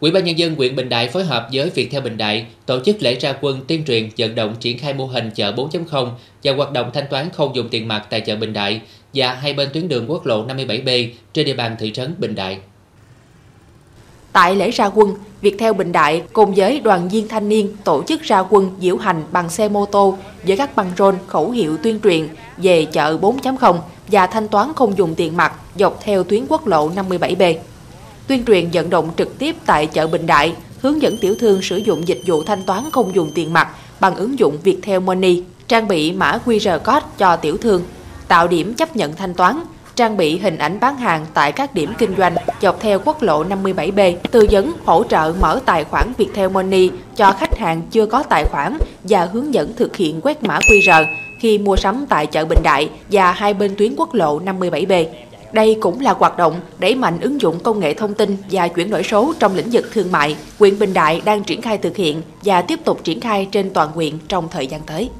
Ủy ban nhân dân huyện Bình Đại phối hợp với Viettel Bình Đại tổ chức lễ ra quân tuyên truyền vận động triển khai mô hình chợ 4.0 và hoạt động thanh toán không dùng tiền mặt tại chợ Bình Đại và hai bên tuyến đường quốc lộ 57B trên địa bàn thị trấn Bình Đại. Tại lễ ra quân, Viettel Bình Đại cùng với đoàn viên thanh niên tổ chức ra quân diễu hành bằng xe mô tô với các băng rôn khẩu hiệu tuyên truyền về chợ 4.0 và thanh toán không dùng tiền mặt dọc theo tuyến quốc lộ 57B. Tuyên truyền vận động trực tiếp tại chợ Bình Đại, hướng dẫn tiểu thương sử dụng dịch vụ thanh toán không dùng tiền mặt bằng ứng dụng Viettel Money, trang bị mã QR code cho tiểu thương, tạo điểm chấp nhận thanh toán, trang bị hình ảnh bán hàng tại các điểm kinh doanh dọc theo quốc lộ 57B, tư vấn hỗ trợ mở tài khoản Viettel Money cho khách hàng chưa có tài khoản và hướng dẫn thực hiện quét mã QR khi mua sắm tại chợ Bình Đại và hai bên tuyến quốc lộ 57B. Đây cũng là hoạt động đẩy mạnh ứng dụng công nghệ thông tin và chuyển đổi số trong lĩnh vực thương mại. Huyện Bình Đại đang triển khai thực hiện và tiếp tục triển khai trên toàn huyện trong thời gian tới.